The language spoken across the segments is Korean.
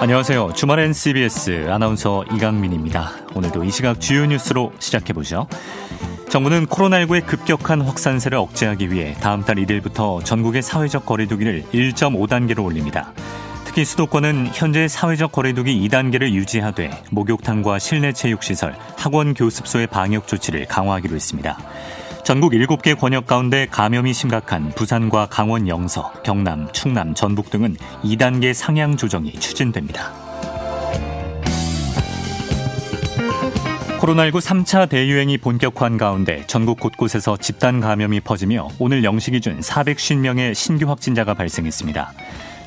안녕하세요. 주말엔 CBS 아나운서 이강민입니다. 오늘도 이 시각 주요 뉴스로 시작해보죠. 정부는 코로나19의 급격한 확산세를 억제하기 위해 다음 달 1일부터 전국의 사회적 거리두기를 1.5단계로 올립니다. 특히 수도권은 현재 사회적 거리두기 2단계를 유지하되 목욕탕과 실내 체육시설, 학원 교습소의 방역 조치를 강화하기로 했습니다. 전국 7개 권역 가운데 감염이 심각한 부산과 강원 영서, 경남, 충남, 전북 등은 2단계 상향 조정이 추진됩니다. 코로나19 3차 대유행이 본격화한 가운데 전국 곳곳에서 집단 감염이 퍼지며 오늘 0시 기준 450명의 신규 확진자가 발생했습니다.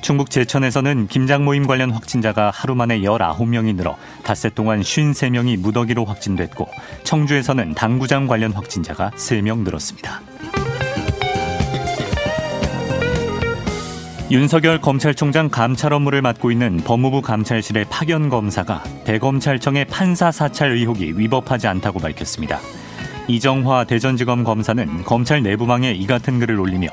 충북 제천에서는 김장 모임 관련 확진자가 하루 만에 19명이 늘어 닷새 동안 53명이 무더기로 확진됐고 청주에서는 당구장 관련 확진자가 3명 늘었습니다. 윤석열 검찰총장 감찰 업무를 맡고 있는 법무부 감찰실의 파견 검사가 대검찰청의 판사 사찰 의혹이 위법하지 않다고 밝혔습니다. 이정화 대전지검 검사는 검찰 내부망에 이 같은 글을 올리며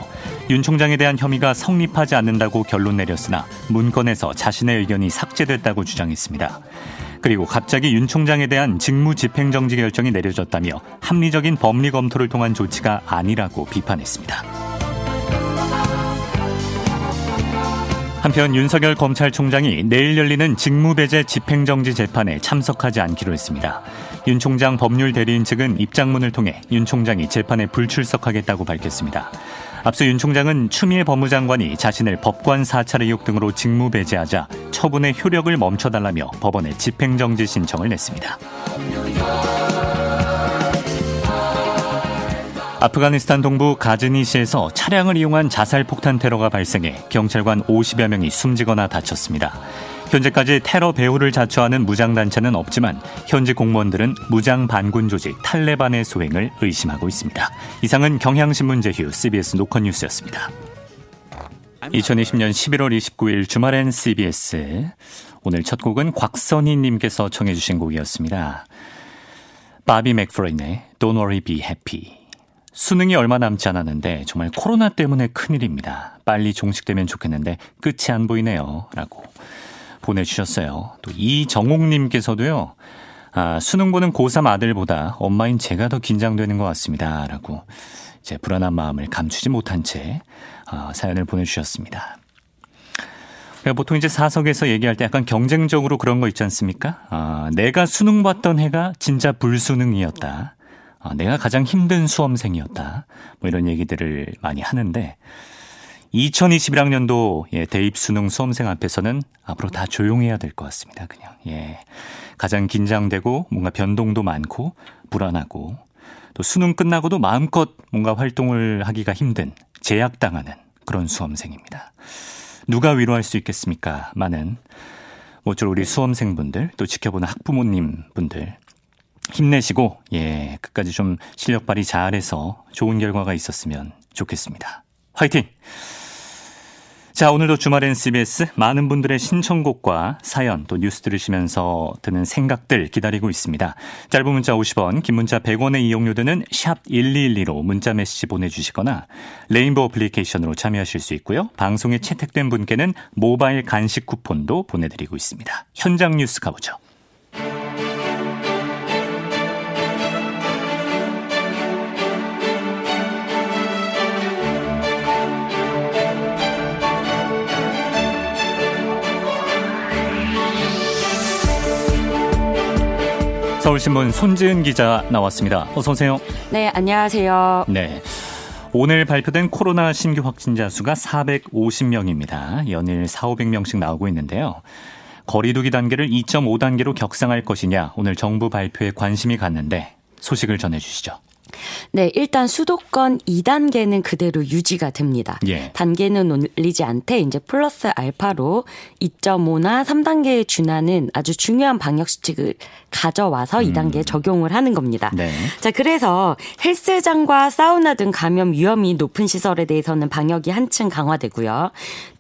윤 총장에 대한 혐의가 성립하지 않는다고 결론 내렸으나 문건에서 자신의 의견이 삭제됐다고 주장했습니다. 그리고 갑자기 윤 총장에 대한 직무 집행정지 결정이 내려졌다며 합리적인 법리 검토를 통한 조치가 아니라고 비판했습니다. 한편 윤석열 검찰총장이 내일 열리는 직무배제 집행정지 재판에 참석하지 않기로 했습니다. 윤 총장 법률 대리인 측은 입장문을 통해 윤 총장이 재판에 불출석하겠다고 밝혔습니다. 앞서 윤 총장은 추미애 법무장관이 자신을 법관 사찰 의혹 등으로 직무 배제하자 처분의 효력을 멈춰달라며 법원에 집행정지 신청을 냈습니다. 아프가니스탄 동부 가즈니시에서 차량을 이용한 자살 폭탄 테러가 발생해 경찰관 50여 명이 숨지거나 다쳤습니다. 현재까지 테러 배후를 자처하는 무장단체는 없지만 현지 공무원들은 무장 반군 조직 탈레반의 소행을 의심하고 있습니다. 이상은 경향신문 제휴 CBS 노컷뉴스였습니다. 2020년 11월 29일 주말엔 CBS 오늘 첫 곡은 곽선희님께서 청해 주신 곡이었습니다. 바비 맥프로인의 Don't Worry Be Happy 수능이 얼마 남지 않았는데 정말 코로나 때문에 큰일입니다. 빨리 종식되면 좋겠는데 끝이 안 보이네요. 라고 보내주셨어요. 또 이정옥님께서도요. 아, 수능 보는 고3 아들보다 엄마인 제가 더 긴장되는 것 같습니다. 라고 이제 불안한 마음을 감추지 못한 채 어, 사연을 보내주셨습니다. 보통 이제 사석에서 얘기할 때 약간 경쟁적으로 그런 거 있지 않습니까? 아, 내가 수능 봤던 해가 진짜 불수능이었다. 아, 내가 가장 힘든 수험생이었다. 뭐 이런 얘기들을 많이 하는데 2021학년도 예, 대입 수능 수험생 앞에서는 앞으로 다 조용해야 될 것 같습니다. 그냥 예. 가장 긴장되고 뭔가 변동도 많고 불안하고 또 수능 끝나고도 마음껏 뭔가 활동을 하기가 힘든 제약당하는 그런 수험생입니다. 누가 위로할 수 있겠습니까? 많은 모쪼록 우리 수험생분들 또 지켜보는 학부모님 분들 힘내시고 예 끝까지 좀 실력 발휘 잘해서 좋은 결과가 있었으면 좋겠습니다. 화이팅! 자, 오늘도 주말엔 CBS 많은 분들의 신청곡과 사연 또 뉴스 들으시면서 드는 생각들 기다리고 있습니다. 짧은 문자 50원, 긴 문자 100원의 이용료 드는 샵 1212로 문자 메시지 보내주시거나 레인보우 어플리케이션으로 참여하실 수 있고요. 방송에 채택된 분께는 모바일 간식 쿠폰도 보내드리고 있습니다. 현장 뉴스 가보죠. 서울신문 손지은 기자 나왔습니다. 어서 오세요. 네, 안녕하세요. 네. 오늘 발표된 코로나 신규 확진자 수가 450명입니다. 연일 4, 500명씩 나오고 있는데요. 거리두기 단계를 2.5단계로 격상할 것이냐 오늘 정부 발표에 관심이 갔는데 소식을 전해 주시죠. 네, 일단 수도권 2단계는 그대로 유지가 됩니다. 예. 단계는 올리지 않되 이제 플러스 알파로 2.5나 3단계에 준하는 아주 중요한 방역 수칙을 가져와서 음. 2단계에 적용을 하는 겁니다. 네. 자, 그래서 헬스장과 사우나 등 감염 위험이 높은 시설에 대해서는 방역이 한층 강화되고요.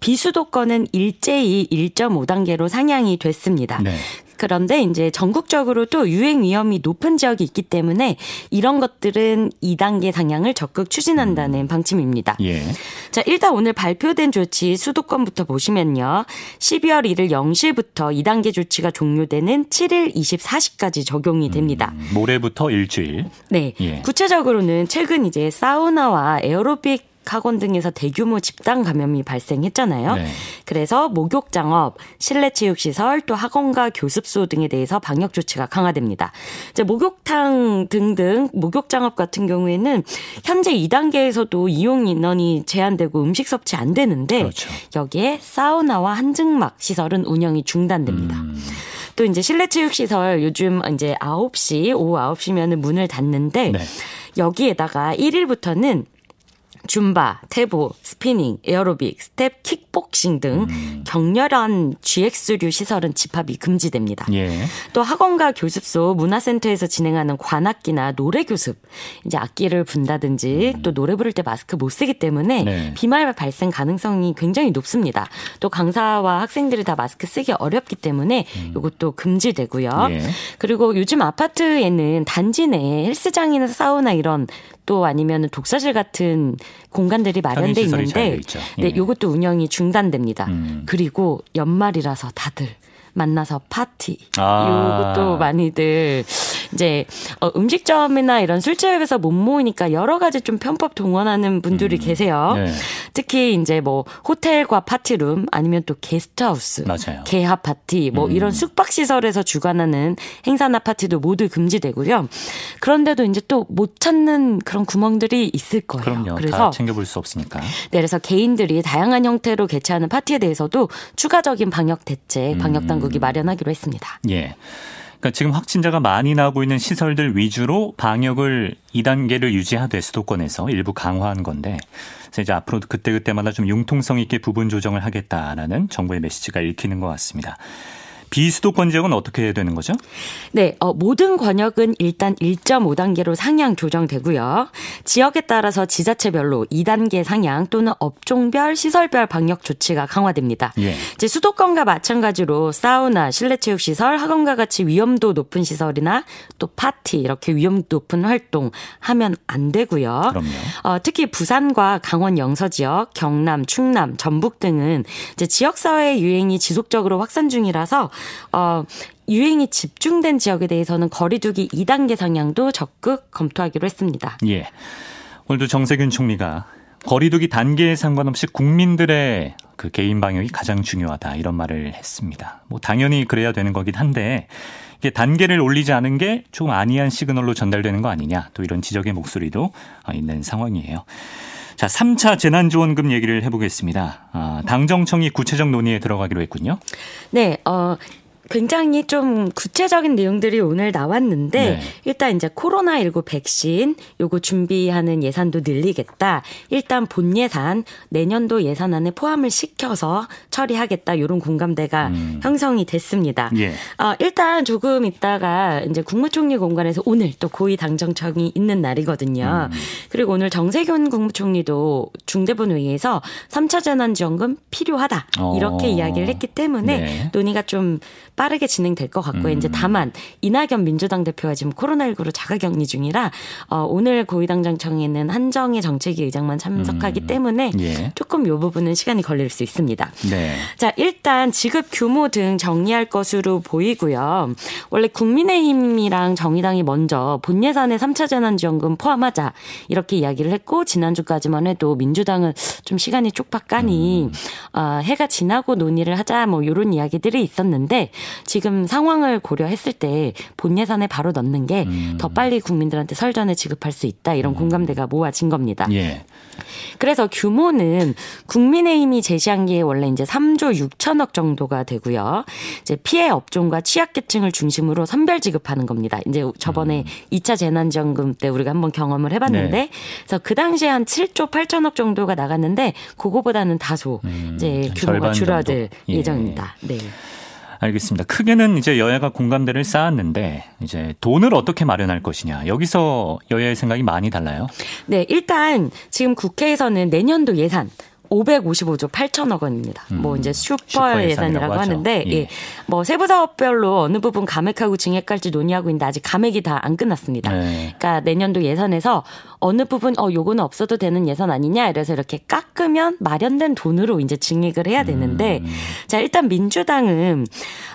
비수도권은 일제히 1.5단계로 상향이 됐습니다. 네. 그런데 이제 전국적으로 또 유행 위험이 높은 지역이 있기 때문에 이런 것들은 2단계 상향을 적극 추진한다는 음. 방침입니다. 예. 자, 일단 오늘 발표된 조치 수도권부터 보시면요. 12월 1일 0시부터 2단계 조치가 종료되는 7일 24시까지 적용이 됩니다. 음, 모레부터 일주일. 네. 예. 구체적으로는 최근 이제 사우나와 에어로빅 학원 등에서 대규모 집단 감염이 발생했잖아요. 네. 그래서 목욕 장업, 실내 체육 시설, 또 학원과 교습소 등에 대해서 방역 조치가 강화됩니다. 이제 목욕탕 등등 목욕 장업 같은 경우에는 현재 2단계에서도 이용 인원이 제한되고 음식 섭취 안 되는데 그렇죠. 여기에 사우나와 한증막 시설은 운영이 중단됩니다. 음. 또 이제 실내 체육 시설 요즘 이제 9시 오후 9시면은 문을 닫는데 네. 여기에다가 1일부터는 줌바, 태보, 스피닝, 에어로빅, 스텝, 킥복싱 등 음. 격렬한 GX류 시설은 집합이 금지됩니다. 예. 또 학원과 교습소, 문화센터에서 진행하는 관악기나 노래 교습, 이제 악기를 분다든지 음. 또 노래 부를 때 마스크 못 쓰기 때문에 네. 비말 발생 가능성이 굉장히 높습니다. 또 강사와 학생들이 다 마스크 쓰기 어렵기 때문에 음. 이것도 금지되고요. 예. 그리고 요즘 아파트에는 단지 내에 헬스장이나 사우나 이런 또 아니면 독서실 같은 공간들이 마련돼 있는데 네, 예. 요것도 운영이 중단됩니다. 음. 그리고 연말이라서 다들 만나서 파티. 아. 요것도 많이들 이제 어, 음식점이나 이런 술집에서 못 모이니까 여러 가지 좀 편법 동원하는 분들이 음. 계세요. 네. 특히 이제 뭐 호텔과 파티룸 아니면 또 게스트하우스, 맞아요. 개합 파티 뭐 음. 이런 숙박 시설에서 주관하는 행사나 파티도 모두 금지되고요. 그런데도 이제 또 못 찾는 그런 구멍들이 있을 거예요. 그럼요. 그래서 챙겨볼 수 없으니까. 네, 그래서 개인들이 다양한 형태로 개최하는 파티에 대해서도 추가적인 방역 대책, 방역 당국이 음. 마련하기로 했습니다. 예. 그러니까 지금 확진자가 많이 나오고 있는 시설들 위주로 방역을 2단계를 유지하되 수도권에서 일부 강화한 건데 그래서 이제 앞으로 그때그때마다 좀 융통성 있게 부분 조정을 하겠다라는 정부의 메시지가 읽히는 것 같습니다. 비수도권 지역은 어떻게 해야 되는 거죠? 네, 어, 모든 권역은 일단 1.5단계로 상향 조정되고요. 지역에 따라서 지자체별로 2단계 상향 또는 업종별 시설별 방역 조치가 강화됩니다. 예. 이제 수도권과 마찬가지로 사우나, 실내 체육 시설, 학원과 같이 위험도 높은 시설이나 또 파티 이렇게 위험 높은 활동 하면 안 되고요. 그럼요. 어, 특히 부산과 강원 영서 지역, 경남, 충남, 전북 등은 이제 지역 사회 유행이 지속적으로 확산 중이라서 어, 유행이 집중된 지역에 대해서는 거리두기 2단계 상향도 적극 검토하기로 했습니다. 예. 오늘도 정세균 총리가 거리두기 단계에 상관없이 국민들의 그 개인 방역이 가장 중요하다 이런 말을 했습니다. 뭐 당연히 그래야 되는 거긴 한데 이게 단계를 올리지 않은 게 조금 아니한 시그널로 전달되는 거 아니냐 또 이런 지적의 목소리도 있는 상황이에요. 자, 3차 재난지원금 얘기를 해보겠습니다. 아, 당정청이 구체적 논의에 들어가기로 했군요. 네, 어, 굉장히 좀 구체적인 내용들이 오늘 나왔는데 네. 일단 이제 코로나 19 백신 요거 준비하는 예산도 늘리겠다. 일단 본 예산 내년도 예산안에 포함을 시켜서 처리하겠다. 요런 공감대가 음. 형성이 됐습니다. 예. 어, 일단 조금 있다가 이제 국무총리 공간에서 오늘 또 고위 당정청이 있는 날이거든요. 음. 그리고 오늘 정세균 국무총리도 중대본 회의에서 3차 재난지원금 필요하다. 이렇게 어. 이야기를 했기 때문에 네. 논의가 좀 빠르게 진행될 것 같고요. 음. 이제 다만 이낙연 민주당 대표가 지금 코로나19로 자가격리 중이라 어, 오늘 고위당정청에는 한정희 정책위 의장만 참석하기 음. 때문에 예. 조금 요 부분은 시간이 걸릴 수 있습니다. 네. 자 일단 지급 규모 등 정리할 것으로 보이고요. 원래 국민의힘이랑 정의당이 먼저 본 예산에 3차 재난지원금 포함하자 이렇게 이야기를 했고 지난주까지만 해도 민주당은 좀 시간이 쪽박 가니 음. 어, 해가 지나고 논의를 하자 뭐 이런 이야기들이 있었는데 지금 상황을 고려했을 때 본 예산에 바로 넣는 게더 음. 빨리 국민들한테 설전을 지급할 수 있다 이런 음. 공감대가 모아진 겁니다. 예. 그래서 규모는 국민의힘이 제시한 게 원래 이제 3조 6천억 정도가 되고요. 이제 피해 업종과 취약계층을 중심으로 선별 지급하는 겁니다. 이제 저번에 음. 2차 재난지원금 때 우리가 한번 경험을 해봤는데, 네. 그래서 그 당시에 한 7조 8천억 정도가 나갔는데, 그거보다는 다소 음. 이제 규모가 줄어들 예. 예정입니다. 네. 알겠습니다. 크게는 이제 여야가 공감대를 쌓았는데 이제 돈을 어떻게 마련할 것이냐 여기서 여야의 생각이 많이 달라요. 네, 일단 지금 국회에서는 내년도 예산 555조 8천억 원입니다. 뭐 음, 뭐 이제 슈퍼, 슈퍼 예산이라고 하는데 예. 예. 뭐 세부 사업별로 어느 부분 감액하고 증액할지 논의하고 있는데 아직 감액이 다 안 끝났습니다. 네. 그러니까 내년도 예산에서 어느 부분 어 요거는 없어도 되는 예산 아니냐 이래서 이렇게 깎으면 마련된 돈으로 이제 증액을 해야 되는데 음. 자 일단 민주당은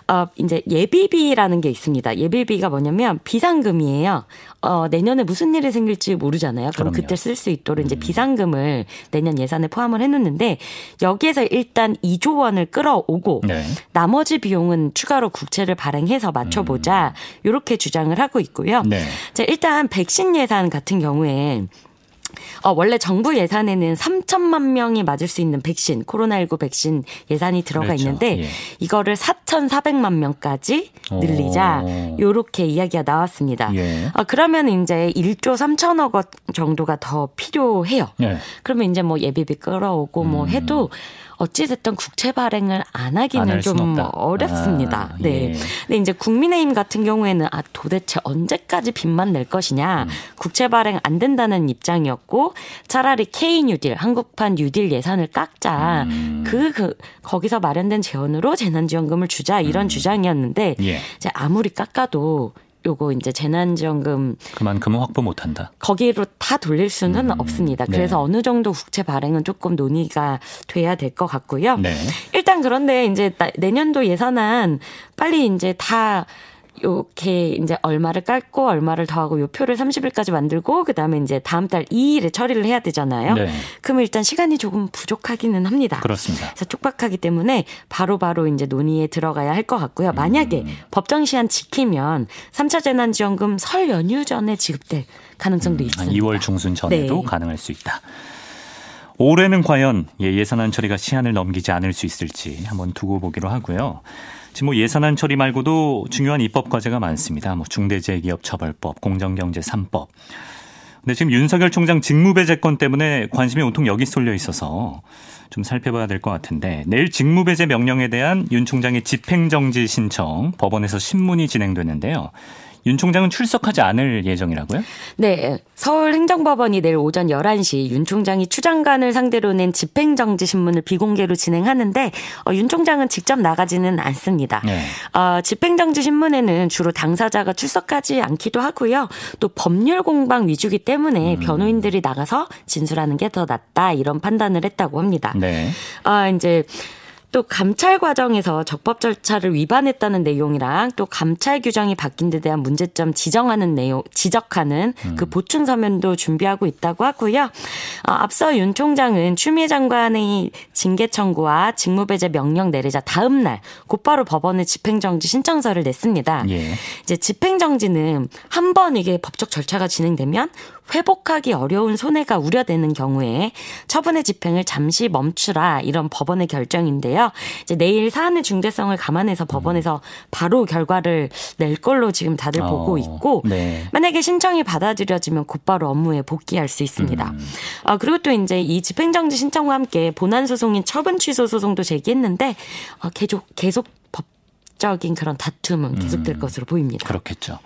어 이제 예비비라는 게 있습니다. 예비비가 뭐냐면 비상금이에요. 어 내년에 무슨 일이 생길지 모르잖아요. 그럼 그럼요. 그때 쓸 수 있도록 이제 음. 비상금을 내년 예산에 포함을 해놓는데 여기에서 일단 2조 원을 끌어오고 네. 나머지 비용은 추가로 국채를 발행해서 맞춰보자 음. 이렇게 주장을 하고 있고요. 네. 자 일단 백신 예산 같은 경우에 어, 원래 정부 예산에는 3천만 명이 맞을 수 있는 백신, 코로나19 백신 예산이 들어가 그렇죠. 있는데 예. 이거를 4,400만 명까지 늘리자 오. 요렇게 이야기가 나왔습니다. 예. 어, 그러면 이제 1조 3천억 원 정도가 더 필요해요. 예. 그러면 이제 뭐 예비비 끌어오고 뭐 음. 뭐 해도 어찌됐든 국채 발행을 안 하기는 안 좀 어렵습니다. 아, 네. 예. 근데 이제 국민의힘 같은 경우에는 아 도대체 언제까지 빚만 낼 것이냐. 음. 국채 발행 안 된다는 입장이었고 차라리 K 뉴딜 한국판 뉴딜 예산을 깎자. 음. 그, 그 거기서 마련된 재원으로 재난지원금을 주자 이런 음. 주장이었는데 예. 이제 아무리 깎아도 요거 이제 재난지원금 그만큼은 확보 못한다. 거기로 다 돌릴 수는 음, 없습니다. 네. 그래서 네. 어느 정도 국채 발행은 조금 논의가 돼야 될 것 같고요. 네. 일단 그런데 이제 내년도 예산안 빨리 이제 다 요렇게 이제 얼마를 깔고 얼마를 더하고 요 표를 30일까지 만들고 그다음에 이제 다음 달 2일에 처리를 해야 되잖아요. 네. 그러면 일단 시간이 조금 부족하기는 합니다. 그렇습니다. 그래서 촉박하기 때문에 바로바로 바로 이제 논의에 들어가야 할 것 같고요. 만약에 음. 법정 시한 지키면 3차 재난 지원금 설 연휴 전에 지급될 가능성도 음, 있습니다. 2월 중순 전에도 네. 가능할 수 있다. 올해는 과연 예, 예산안 처리가 시한을 넘기지 않을 수 있을지 한번 두고 보기로 하고요. 지금 뭐 예산안 처리 말고도 중요한 입법 과제가 많습니다. 뭐 중대재해기업처벌법, 공정경제 3법. 근데 지금 윤석열 총장 직무배제권 때문에 관심이 온통 여기 쏠려 있어서 좀 살펴봐야 될 것 같은데 내일 직무배제 명령에 대한 윤 총장의 집행정지 신청 법원에서 신문이 진행되는데요. 윤 총장은 출석하지 않을 예정이라고요? 네. 서울행정법원이 내일 오전 11시 윤 총장이 추장관을 상대로 낸 집행정지 신문을 비공개로 진행하는데 어, 윤 총장은 직접 나가지는 않습니다. 네. 어, 집행정지 신문에는 주로 당사자가 출석하지 않기도 하고요. 또 법률 공방 위주기 때문에 음. 변호인들이 나가서 진술하는 게 더 낫다 이런 판단을 했다고 합니다. 네. 아, 이제 또 감찰 과정에서 적법 절차를 위반했다는 내용이랑 또 감찰 규정이 바뀐 데 대한 문제점 지정하는 내용, 지적하는 음. 그 보충 서면도 준비하고 있다고 하고요. 어, 앞서 윤 총장은 추미애 장관의 징계 청구와 직무배제 명령 내리자 다음 날 곧바로 법원에 집행정지 신청서를 냈습니다. 예. 이제 집행정지는 한 번 이게 법적 절차가 진행되면 회복하기 어려운 손해가 우려되는 경우에 처분의 집행을 잠시 멈추라 이런 법원의 결정인데요. 이제 내일 사안의 중대성을 감안해서 법원에서 바로 결과를 낼 걸로 지금 다들 어, 보고 있고 네. 만약에 신청이 받아들여지면 곧바로 업무에 복귀할 수 있습니다. 음. 아, 그리고 또 이제 이 집행정지 신청과 함께 본안 소송인 처분 취소 소송도 제기했는데 어, 계속 계속 법적인 그런 다툼은 계속될 음. 것으로 보입니다. 그렇겠죠.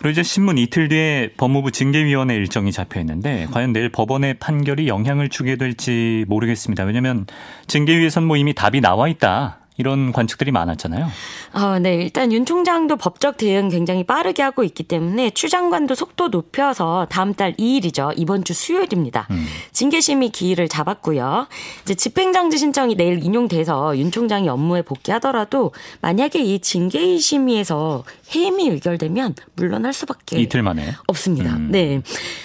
그리고 이제 신문 이틀 뒤에 법무부 징계위원회 일정이 잡혀 있는데 과연 내일 법원의 판결이 영향을 주게 될지 모르겠습니다. 왜냐하면 징계위에선 뭐 이미 답이 나와 있다. 이런 관측들이 많았잖아요. 어, 네. 일단 윤 총장도 법적 대응 굉장히 빠르게 하고 있기 때문에 추 장관도 속도 높여서 다음 달 2일이죠. 이번 주 수요일입니다. 음. 징계심의 기일을 잡았고요. 이제 집행정지 신청이 내일 인용돼서 윤 총장이 업무에 복귀하더라도 만약에 이 징계 심의에서 해임이 의결되면 물러날 수밖에 이틀 만에 없습니다. 음. 네.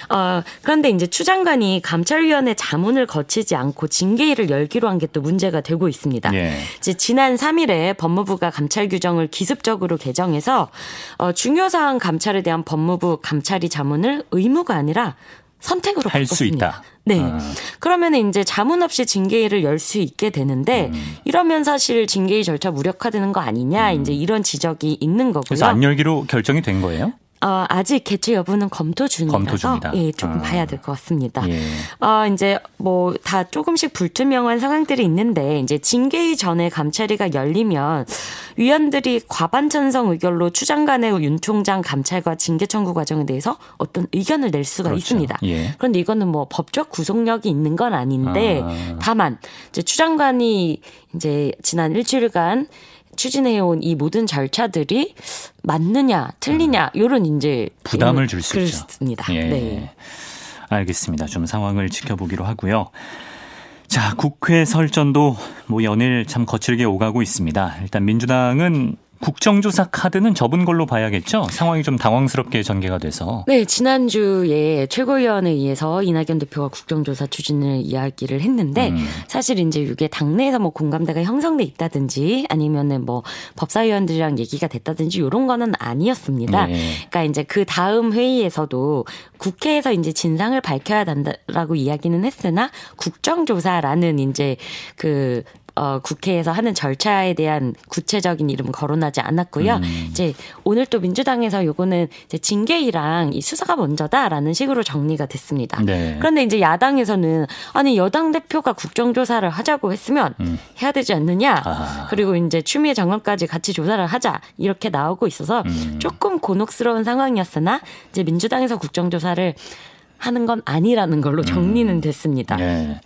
어, 그런데 이제 추 장관이 감찰위원회 자문을 거치지 않고 징계일을 열기로 한 게 또 문제가 되고 있습니다. 예. 이제 지난 지난 3일에 법무부가 감찰 규정을 기습적으로 개정해서 어, 중요 사항 감찰에 대한 법무부 감찰이 자문을 의무가 아니라 선택으로 할 수 있다. 네. 아. 그러면 이제 자문 없이 징계일을 열 수 있게 되는데 음. 이러면 사실 징계의 절차 무력화되는 거 아니냐 음. 이제 이런 지적이 있는 거고요. 그래서 안 열기로 결정이 된 거예요? 어, 아직 개최 여부는 검토 중이라서 검토 중이다. 예, 조금 아. 봐야 될 것 같습니다. 예. 어, 이제 뭐 다 조금씩 불투명한 상황들이 있는데 이제 징계위 전에 감찰위가 열리면 위원들이 과반 찬성 의결로 추 장관의 윤 총장 감찰과 징계 청구 과정에 대해서 어떤 의견을 낼 수가 그렇죠. 있습니다. 예. 그런데 이거는 뭐 법적 구속력이 있는 건 아닌데 아. 다만 이제 추 장관이 이제 지난 일주일간 추진해온 이 모든 절차들이 맞느냐, 틀리냐, 음. 요런 이제 부담을 줄 수 있습니다. 예. 네. 알겠습니다. 좀 상황을 지켜보기로 하고요. 자, 국회 설전도 뭐 연일 참 거칠게 오가고 있습니다. 일단 민주당은 국정조사 카드는 접은 걸로 봐야겠죠? 상황이 좀 당황스럽게 전개가 돼서. 네, 지난주에 최고위원에 의해서 이낙연 대표가 국정조사 추진을 이야기를 했는데 음. 사실 이제 이게 당내에서 뭐 공감대가 형성돼 있다든지 아니면은 뭐 법사위원들이랑 얘기가 됐다든지 이런 거는 아니었습니다. 네. 그러니까 이제 그 다음 회의에서도 국회에서 이제 진상을 밝혀야 한다라고 이야기는 했으나 국정조사라는 이제 그 어, 국회에서 하는 절차에 대한 구체적인 이름은 거론하지 않았고요. 음. 이제 오늘 또 민주당에서 요거는 이제 징계이랑 이 수사가 먼저다라는 식으로 정리가 됐습니다. 네. 그런데 이제 야당에서는 아니 여당 대표가 국정조사를 하자고 했으면 음. 해야 되지 않느냐. 아. 그리고 이제 추미애 장관까지 같이 조사를 하자 이렇게 나오고 있어서 음. 조금 곤혹스러운 상황이었으나 이제 민주당에서 국정조사를 하는 건 아니라는 걸로 정리는 음. 됐습니다. 네.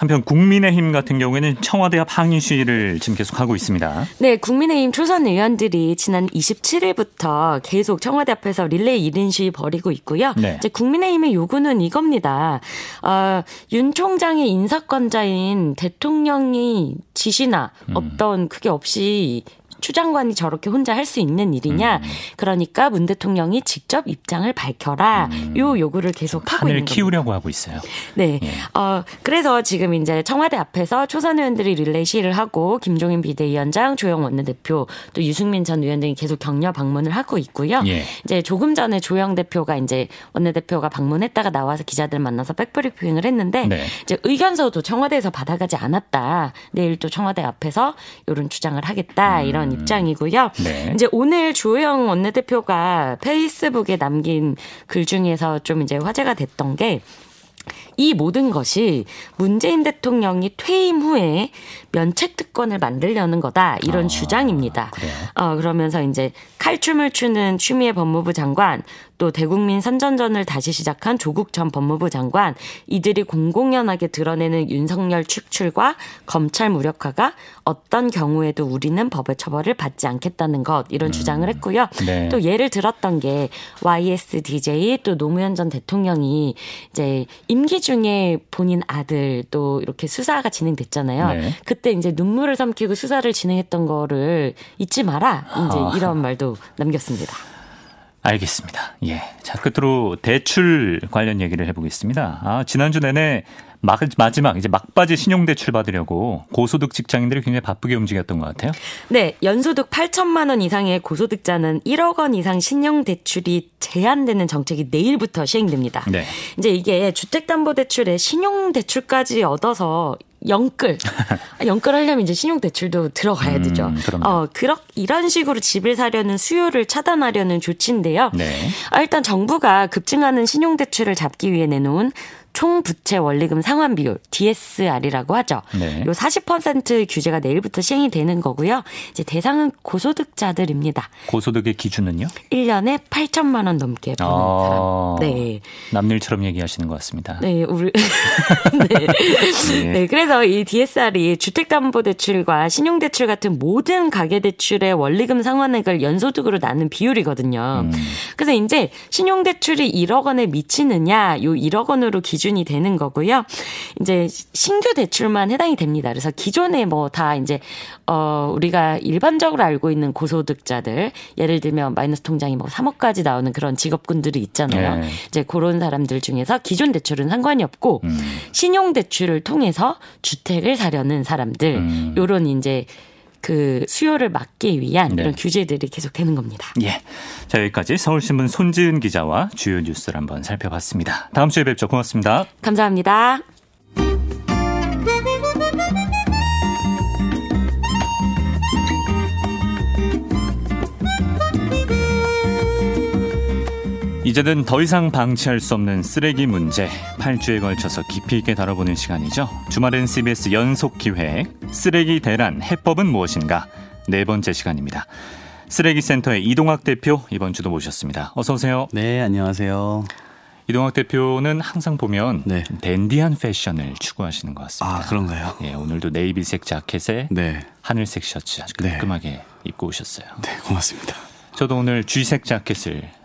한편 국민의힘 같은 경우에는 청와대 앞 항의 시위를 지금 계속하고 있습니다. 네, 국민의힘 초선 의원들이 지난 27일부터 계속 청와대 앞에서 릴레이 1인 시위 벌이고 있고요. 네. 이제 국민의힘의 요구는 이겁니다. 어, 윤 총장의 인사권자인 대통령이 지시나 음. 어떤 그게 없이 추 장관이 저렇게 혼자 할 수 있는 일이냐. 음. 그러니까 문 대통령이 직접 입장을 밝혀라. 음. 요 요구를 계속 하고 있는 겁니다. 키우려고 하고 있어요. 네. 예. 어 그래서 지금 이제 청와대 앞에서 초선 의원들이 릴레이 시를 하고 김종인 비대위원장, 조영 원내대표, 또 유승민 전 의원 등이 계속 격려 방문을 하고 있고요. 예. 이제 조금 전에 조영 대표가 이제 원내대표가 방문했다가 나와서 기자들 만나서 백브리핑을 했는데 네. 이제 의견서도 청와대에서 받아가지 않았다. 내일 또 청와대 앞에서 이런 주장을 하겠다. 이런 음. 입장이고요. 네. 이제 오늘 주호영 원내대표가 페이스북에 남긴 글 중에서 좀 이제 화제가 됐던 게이 모든 것이 문재인 대통령이 퇴임 후에 면책 특권을 만들려는 거다 이런 어, 주장입니다. 그래요? 어 그러면서 이제 칼춤을 추는 추미애 법무부 장관 또 대국민 선전전을 다시 시작한 조국 전 법무부 장관 이들이 공공연하게 드러내는 윤석열 축출과 검찰 무력화가 어떤 경우에도 우리는 법의 처벌을 받지 않겠다는 것 이런 음. 주장을 했고요. 네. 또 예를 들었던 게 YSDJ 또 노무현 전 대통령이 이제 임기 중에 본인 아들 또 이렇게 수사가 진행됐잖아요. 네. 그때 이제 눈물을 삼키고 수사를 진행했던 거를 잊지 마라 이제 아. 이런 말도 남겼습니다. 알겠습니다. 예. 자, 끝으로 대출 관련 얘기를 해보겠습니다. 아, 지난주 내내 막, 마지막 이제 막바지 신용대출 받으려고 고소득 직장인들이 굉장히 바쁘게 움직였던 것 같아요. 네, 연소득 8천만 원 이상의 고소득자는 1억 원 이상 신용대출이 제한되는 정책이 내일부터 시행됩니다. 네. 이제 이게 주택담보대출에 신용대출까지 얻어서 영끌. 영끌 하려면 이제 신용대출도 들어가야 음, 되죠. 음, 어, 그렇, 이런 식으로 집을 사려는 수요를 차단하려는 조치인데요. 네. 아, 일단 정부가 급증하는 신용대출을 잡기 위해 내놓은 총 부채 원리금 상환 비율 DSR이라고 하죠. 네. 요 40% 규제가 내일부터 시행이 되는 거고요. 이제 대상은 고소득자들입니다. 고소득의 기준은요? 1년에 8천만 원 넘게 버는 아, 사람. 네. 남일처럼 얘기하시는 것 같습니다. 네, 우리 네. 네. 네. 그래서 이 DSR이 주택담보대출과 신용대출 같은 모든 가계대출의 원리금 상환액을 연소득으로 나눈 비율이거든요. 음. 그래서 이제 신용대출이 1억 원에 미치느냐, 요 1억 원으로 기준 기준이 되는 거고요. 이제 신규 대출만 해당이 됩니다. 그래서 기존에 뭐 다 이제 어 우리가 일반적으로 알고 있는 고소득자들 예를 들면 마이너스 통장이 뭐 3억까지 나오는 그런 직업군들이 있잖아요. 네. 이제 그런 사람들 중에서 기존 대출은 상관이 없고 음. 신용 대출을 통해서 주택을 사려는 사람들 음. 요런 이제 그 수요를 막기 위한 네. 이런 규제들이 계속되는 겁니다. 예. 자, 여기까지 서울신문 손지은 기자와 주요 뉴스를 한번 살펴봤습니다. 다음 주에 뵙죠. 고맙습니다. 감사합니다. 이제는 더 이상 방치할 수 없는 쓰레기 문제 8주에 걸쳐서 깊이 있게 다뤄보는 시간이죠. 주말엔 CBS 연속 기획 쓰레기 대란 해법은 무엇인가 네 번째 시간입니다. 쓰레기 센터의 이동학 대표 이번 주도 모셨습니다. 어서 오세요. 네, 안녕하세요. 이동학 대표는 항상 보면 네. 댄디한 패션을 추구하시는 것 같습니다. 아 그런가요? 예, 오늘도 네이비색 자켓에 네. 하늘색 셔츠 아주 네. 깔끔하게 네. 입고 오셨어요. 네, 고맙습니다. 저도 오늘 쥐색 자켓을 예.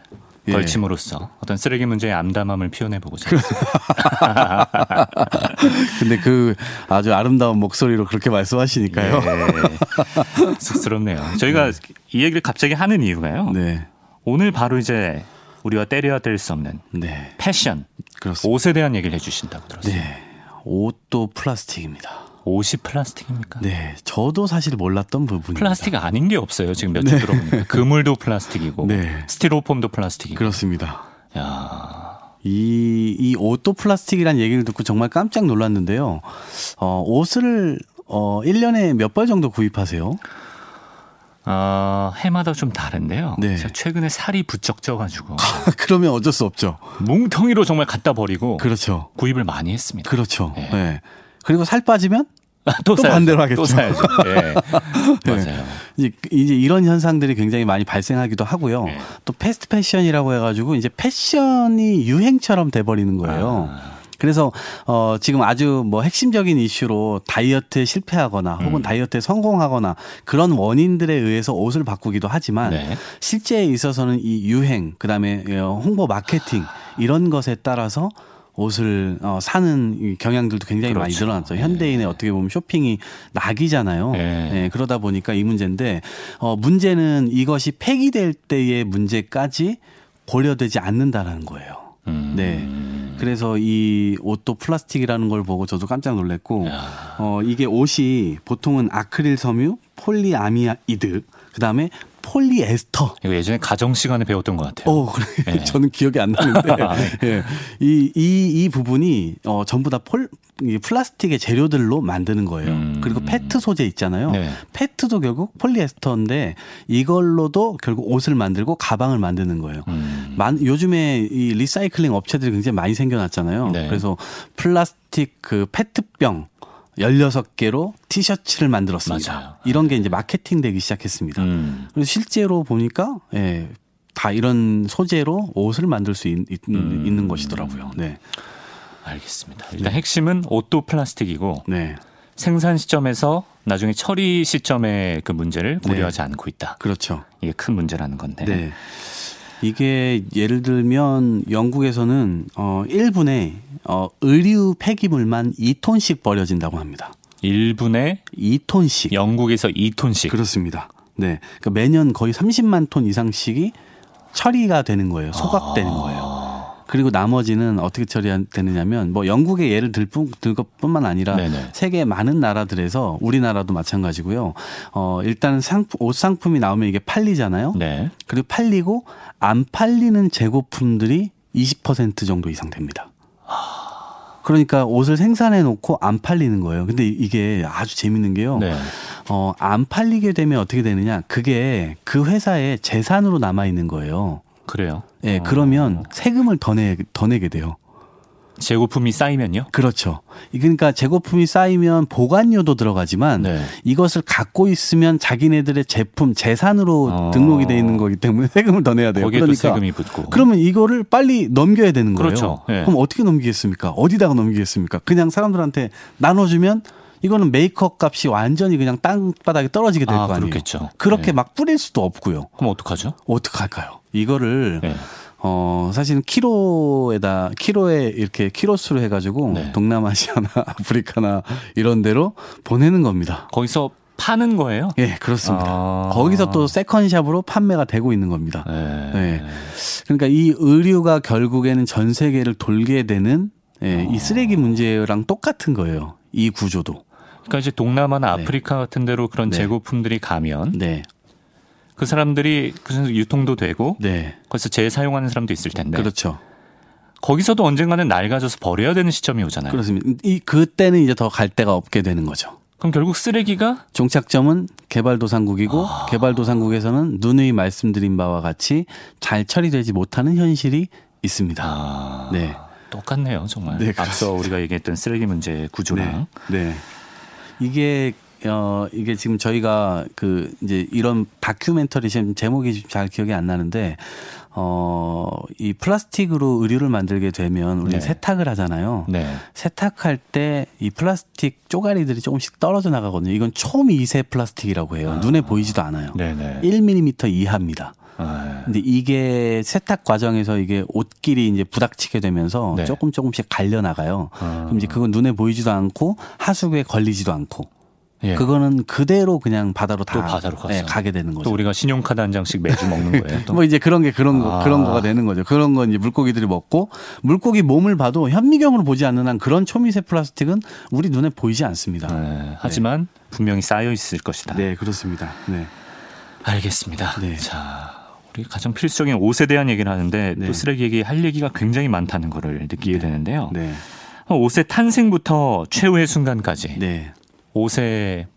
걸침으로써 어떤 쓰레기 문제의 암담함을 표현해 보고자 했습니다. 근데 그 아주 아름다운 목소리로 그렇게 말씀하시니까요. 예. 쑥스럽네요. 저희가 네. 이 얘기를 갑자기 하는 이유가요. 네. 오늘 바로 이제 우리와 떼려야 뗄 수 없는 네. 패션, 그렇습니다. 옷에 대한 얘기를 해주신다고 들었어요. 네. 옷도 플라스틱입니다. 옷이 플라스틱입니까? 네, 저도 사실 몰랐던 부분입니다. 플라스틱 아닌 게 없어요. 지금 몇주 네. 들어보니까 그물도 플라스틱이고, 네. 스티로폼도 플라스틱이고. 그렇습니다. 야. 이, 이 옷도 플라스틱이라는 얘기를 듣고 정말 깜짝 놀랐는데요. 어, 옷을, 어, 1년에 몇 벌 정도 구입하세요? 어, 해마다 좀 다른데요. 네. 최근에 살이 부쩍 쪄가지고. 그러면 어쩔 수 없죠. 뭉텅이로 정말 갖다 버리고. 그렇죠. 구입을 많이 했습니다. 그렇죠. 네. 네. 그리고 살 빠지면 또, 또 반대로 하겠죠. 또 사야죠. 네. 맞아요. 이제, 이제 이런 현상들이 굉장히 많이 발생하기도 하고요. 네. 또 패스트 패션이라고 해가지고 이제 패션이 유행처럼 돼버리는 거예요. 아. 그래서 어 지금 아주 뭐 핵심적인 이슈로 다이어트에 실패하거나 혹은 음. 다이어트에 성공하거나 그런 원인들에 의해서 옷을 바꾸기도 하지만 네. 실제에 있어서는 이 유행 그다음에 어, 홍보 마케팅 이런 것에 따라서 옷을 어, 사는 경향들도 굉장히 그렇죠. 많이 늘어났죠. 현대인의 네. 어떻게 보면 쇼핑이 낙이잖아요. 네. 네. 그러다 보니까 이 문제인데 어, 문제는 이것이 폐기될 때의 문제까지 고려되지 않는다라는 거예요. 음. 네. 그래서 이 옷도 플라스틱이라는 걸 보고 저도 깜짝 놀랐고, 야. 어, 이게 옷이 보통은 아크릴 섬유, 폴리아미이드, 그 다음에 폴리에스터. 이거 예전에 가정 시간에 배웠던 것 같아요. 어, 그래. 네. 저는 기억이 안 나는데. 아, 네. 예. 이, 이, 이 부분이 어, 전부 다 폴, 이 플라스틱의 재료들로 만드는 거예요. 음. 그리고 페트 소재 있잖아요. 네. 페트도 결국 폴리에스터인데 이걸로도 결국 옷을 만들고 가방을 만드는 거예요. 음. 만, 요즘에 이 리사이클링 업체들이 굉장히 많이 생겨났잖아요. 네. 그래서 플라스틱 그 페트병 16개로 티셔츠를 만들었습니다. 맞아요. 이런 게 이제 마케팅 되기 시작했습니다. 음. 그래서 실제로 보니까 예, 다 이런 소재로 옷을 만들 수 있, 음. 있는 것이더라고요. 네. 알겠습니다. 일단 네. 핵심은 옷도 플라스틱이고 네. 생산 시점에서 나중에 처리 시점의 그 문제를 고려하지 네. 않고 있다. 그렇죠. 이게 큰 문제라는 건데. 네. 이게 예를 들면 영국에서는 어 1분에 어 의류 폐기물만 2톤씩 버려진다고 합니다. 1분에 2톤씩. 영국에서 2톤씩. 그렇습니다. 네. 그러니까 매년 거의 30만 톤 이상씩이 처리가 되는 거예요. 소각되는 아. 거예요. 그리고 나머지는 어떻게 처리되느냐면 뭐 영국의 예를 들, 뿐, 들 것뿐만 아니라 네네. 세계 많은 나라들에서 우리나라도 마찬가지고요. 어 일단 상품 옷 상품이 나오면 이게 팔리잖아요. 네. 그리고 팔리고 안 팔리는 재고품들이 20% 정도 이상 됩니다. 그러니까 옷을 생산해 놓고 안 팔리는 거예요. 근데 이게 아주 재밌는 게요. 네. 어, 안 팔리게 되면 어떻게 되느냐. 그게 그 회사의 재산으로 남아 있는 거예요. 그래요? 예, 네, 그러면 세금을 더, 내, 더 내게 돼요. 재고품이 쌓이면요? 그렇죠. 그러니까 재고품이 쌓이면 보관료도 들어가지만 네. 이것을 갖고 있으면 자기네들의 제품 재산으로 어. 등록이 돼 있는 거기 때문에 세금을 더 내야 돼요. 그러니까 세금이 붙고. 그러면 이거를 빨리 넘겨야 되는 거예요. 그렇죠. 네. 그럼 어떻게 넘기겠습니까? 어디다가 넘기겠습니까? 그냥 사람들한테 나눠주면 이거는 메이크업 값이 완전히 그냥 땅바닥에 떨어지게 될거 아, 아니에요. 그렇겠죠. 그렇게 네. 막 뿌릴 수도 없고요. 그럼 어떡하죠? 어떡할까요? 이거를 네. 어, 사실은 키로에다, 키로에 이렇게 키로수로 해가지고 네. 동남아시아나 아프리카나 이런 데로 보내는 겁니다. 거기서 파는 거예요? 예, 그렇습니다. 아. 거기서 또 세컨샵으로 판매가 되고 있는 겁니다. 네. 네. 그러니까 이 의류가 결국에는 전 세계를 돌게 되는 예, 이 쓰레기 문제랑 똑같은 거예요. 이 구조도. 그러니까 이제 동남아나 네. 아프리카 같은 데로 그런 네. 재고품들이 가면 네. 그 사람들이 그래서 유통도 되고 네. 거기서 재사용하는 사람도 있을 텐데. 그렇죠. 거기서도 언젠가는 낡아져서 버려야 되는 시점이 오잖아요. 그렇습니다. 이 그때는 이제 더 갈 데가 없게 되는 거죠. 그럼 결국 쓰레기가 종착점은 개발도상국이고 아... 개발도상국에서는 누누이 말씀드린 바와 같이 잘 처리되지 못하는 현실이 있습니다. 아... 네. 똑같네요, 정말. 네, 앞서 우리가 얘기했던 쓰레기 문제 구조랑. 네. 네. 이게 어 이게 지금 저희가 그 이제 이런 다큐멘터리 지금 제목이 잘 기억이 안 나는데 어, 이 플라스틱으로 의류를 만들게 되면 우리 네. 세탁을 하잖아요. 네. 세탁할 때 이 플라스틱 쪼가리들이 조금씩 떨어져 나가거든요. 이건 초미세 플라스틱이라고 해요. 아. 눈에 보이지도 않아요. 네네. 1mm 이하입니다. 아. 근데 이게 세탁 과정에서 이게 옷끼리 이제 부닥치게 되면서 네. 조금 조금씩 갈려 나가요. 아. 그럼 이제 그건 눈에 보이지도 않고 하수구에 걸리지도 않고 예. 그거는 그대로 그냥 바다로 다 바다로 네, 가게 되는 거죠. 또 우리가 신용카드 한 장씩 매주 먹는 거예요. 뭐 이제 그런 게 그런 거 아. 그런 거가 되는 거죠. 그런 건 이제 물고기들이 먹고 물고기 몸을 봐도 현미경으로 보지 않는 한 그런 초미세 플라스틱은 우리 눈에 보이지 않습니다. 네. 하지만 네. 분명히 쌓여 있을 것이다. 네, 그렇습니다. 네. 알겠습니다. 네. 자, 우리 가장 필수적인 옷에 대한 얘기를 하는데 또 네. 쓰레기 얘기 할 얘기가 굉장히 많다는 거를 느끼게 네. 되는데요. 옷의 탄생부터 최후의 순간까지 옷의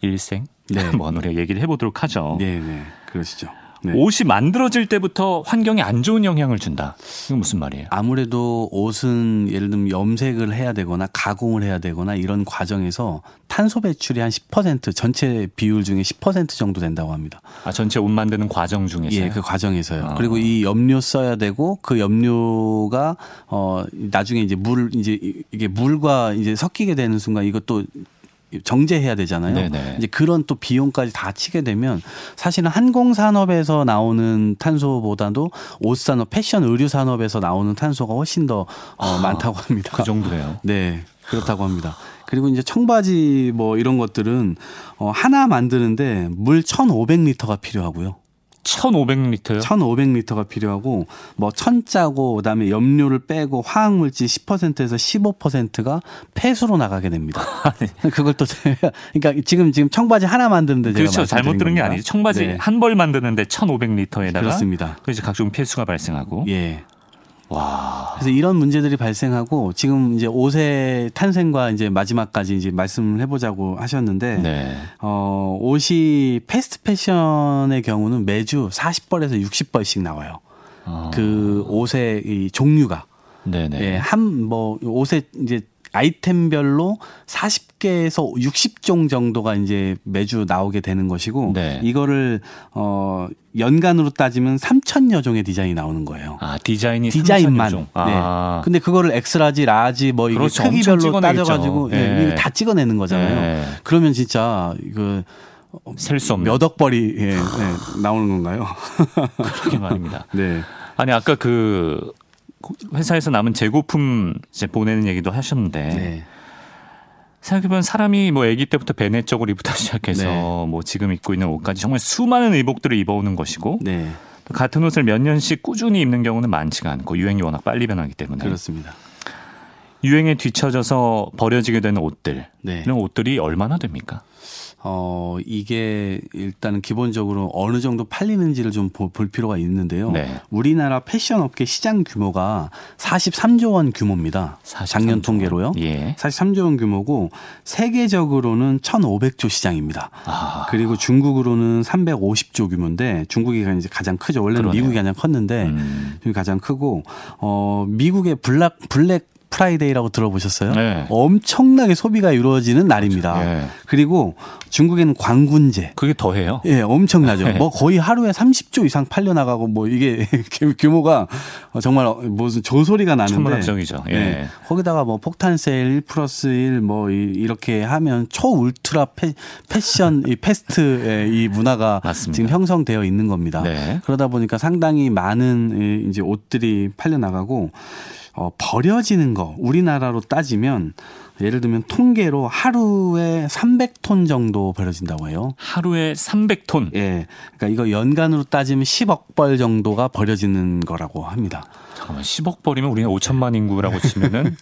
일생 네. 뭐 우리가 얘기를 해보도록 하죠. 네, 네, 그러시죠. 네. 옷이 만들어질 때부터 환경에 안 좋은 영향을 준다. 이건 무슨 말이에요? 아무래도 옷은 예를 들면 염색을 해야 되거나 가공을 해야 되거나 이런 과정에서 탄소 배출이 한 10% 전체 비율 중에 10% 정도 된다고 합니다. 아, 전체 옷 만드는 과정 중에서요? 예, 그 과정에서요. 어. 그리고 이 염료 써야 되고 그 염료가 어 나중에 이제 물 이제 이게 물과 이제 섞이게 되는 순간 이것도 정제해야 되잖아요. 네네. 이제 그런 또 비용까지 다 치게 되면 사실은 항공 산업에서 나오는 탄소보다도 옷 산업, 패션 의류 산업에서 나오는 탄소가 훨씬 더 어, 아, 많다고 합니다. 그 정도예요. 네. 그렇다고 합니다. 그리고 이제 청바지 뭐 이런 것들은 어 하나 만드는데 물 1,500리터가 필요하고요. 1,500리터요? 1,500리터가 필요하고 뭐 천짜고 그다음에 염료를 빼고 화학 물질 10%에서 15%가 폐수로 나가게 됩니다. 네. 그걸 또 그러니까 지금 지금 청바지 하나 만드는데 그렇죠. 잘못 들은 게 아니죠. 청바지 네. 한벌 만드는데 1,500리터에다가 그렇습니다. 그 이제 각종 폐수가 발생하고 예. 와. 그래서 이런 문제들이 발생하고 지금 이제 옷의 탄생과 이제 마지막까지 이제 말씀을 해보자고 하셨는데, 네. 어, 옷이 패스트 패션의 경우는 매주 40벌에서 60벌씩 나와요. 어. 그 옷의 이 종류가. 네네. 예, 한, 뭐, 옷에 이제 아이템별로 40개에서 60종 정도가 이제 매주 나오게 되는 것이고 네. 이거를 어 연간으로 따지면 3천여 종의 디자인이 나오는 거예요. 아, 디자인이 디자인만. 네. 아. 근데 그거를 X-large, large 뭐 이게 그렇죠. 크기별로 따져 가지고 네. 예, 이거 다 찍어내는 거잖아요. 네. 그러면 진짜 이거 셀수 없는 몇 억 벌이 예, 예, 나오는 건가요? 그렇게 말입니다. 네. 아니 아까 그 회사에서 남은 재고품 이제 보내는 얘기도 하셨는데 네. 생각해보면 사람이 뭐 아기 때부터 베네 쪽을 입부터 시작해서 네. 뭐 지금 입고 있는 옷까지 정말 수많은 의복들을 입어오는 것이고 네. 같은 옷을 몇 년씩 꾸준히 입는 경우는 많지가 않고 유행이 워낙 빨리 변하기 때문에 그렇습니다. 유행에 뒤처져서 버려지게 되는 옷들 네. 이런 옷들이 얼마나 됩니까? 어, 이게 일단은 기본적으로 어느 정도 팔리는지를 좀 볼 필요가 있는데요. 네. 우리나라 패션 업계 시장 규모가 43조 원 규모입니다. 43조. 작년 통계로요. 예. 43조 원 규모고 세계적으로는 1,500조 시장입니다. 아. 그리고 중국으로는 350조 규모인데 중국이 이제 가장 크죠. 원래는 그러네요. 미국이 가장 컸는데 음. 가장 크고 어 미국의 블락 블랙 프라이데이라고 들어보셨어요? 네. 엄청나게 소비가 이루어지는 날입니다. 네. 그리고 중국에는 광군제. 그게 더해요? 예, 엄청나죠. 네. 뭐 거의 하루에 30조 이상 팔려 나가고 뭐 이게 규모가 정말 무슨 조소리가 나는데. 천문학적이죠. 예. 네. 거기다가 뭐 폭탄 세일 1 플러스 1 뭐 이렇게 하면 초 울트라 패, 패션 이 패스트의 이 문화가 맞습니다. 지금 형성되어 있는 겁니다. 네. 그러다 보니까 상당히 많은 이제 옷들이 팔려 나가고 어, 버려지는 거 우리나라로 따지면 예를 들면 통계로 하루에 300톤 정도 버려진다고 해요. 하루에 300톤? 예. 그러니까 이거 연간으로 따지면 10억 벌 정도가 버려지는 거라고 합니다. 잠깐만 10억 벌이면 우리는 5천만 인구라고 치면은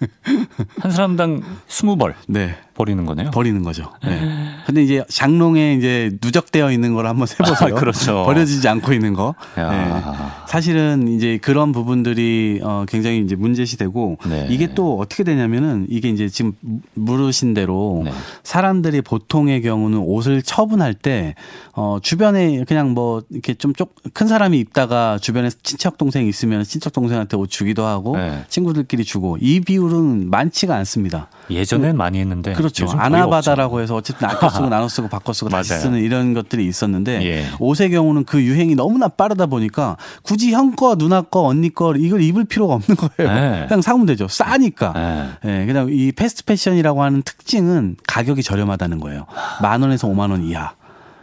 한 사람당 20벌. 네. 버리는 거네요. 버리는 거죠. 네. 근데 이제 장롱에 이제 누적되어 있는 걸 한번 세보세요. 아, 그렇죠. 버려지지 않고 있는 거. 네. 사실은 이제 그런 부분들이 어 굉장히 이제 문제시 되고 네. 이게 또 어떻게 되냐면은 이게 이제 지금 물으신 대로 네. 사람들이 보통의 경우는 옷을 처분할 때 어 주변에 그냥 뭐 이렇게 좀 큰 사람이 입다가 주변에 친척 동생 있으면 친척 동생한테 옷 주기도 하고 네. 친구들끼리 주고 이 비율은 많지가 않습니다. 예전엔 많이 했는데 그렇죠. 아나바다라고 해서 어쨌든 아껴 쓰고 나눠 쓰고 바꿔 쓰고 다시 쓰는 이런 것들이 있었는데 예. 옷의 경우는 그 유행이 너무나 빠르다 보니까 굳이 형 거, 누나 거, 언니 거 이걸 입을 필요가 없는 거예요. 네. 그냥 사면 되죠. 싸니까. 네. 네. 그냥 이 패스트 패션이라고 하는 특징은 가격이 저렴하다는 거예요. 만 원에서 오만 원 이하.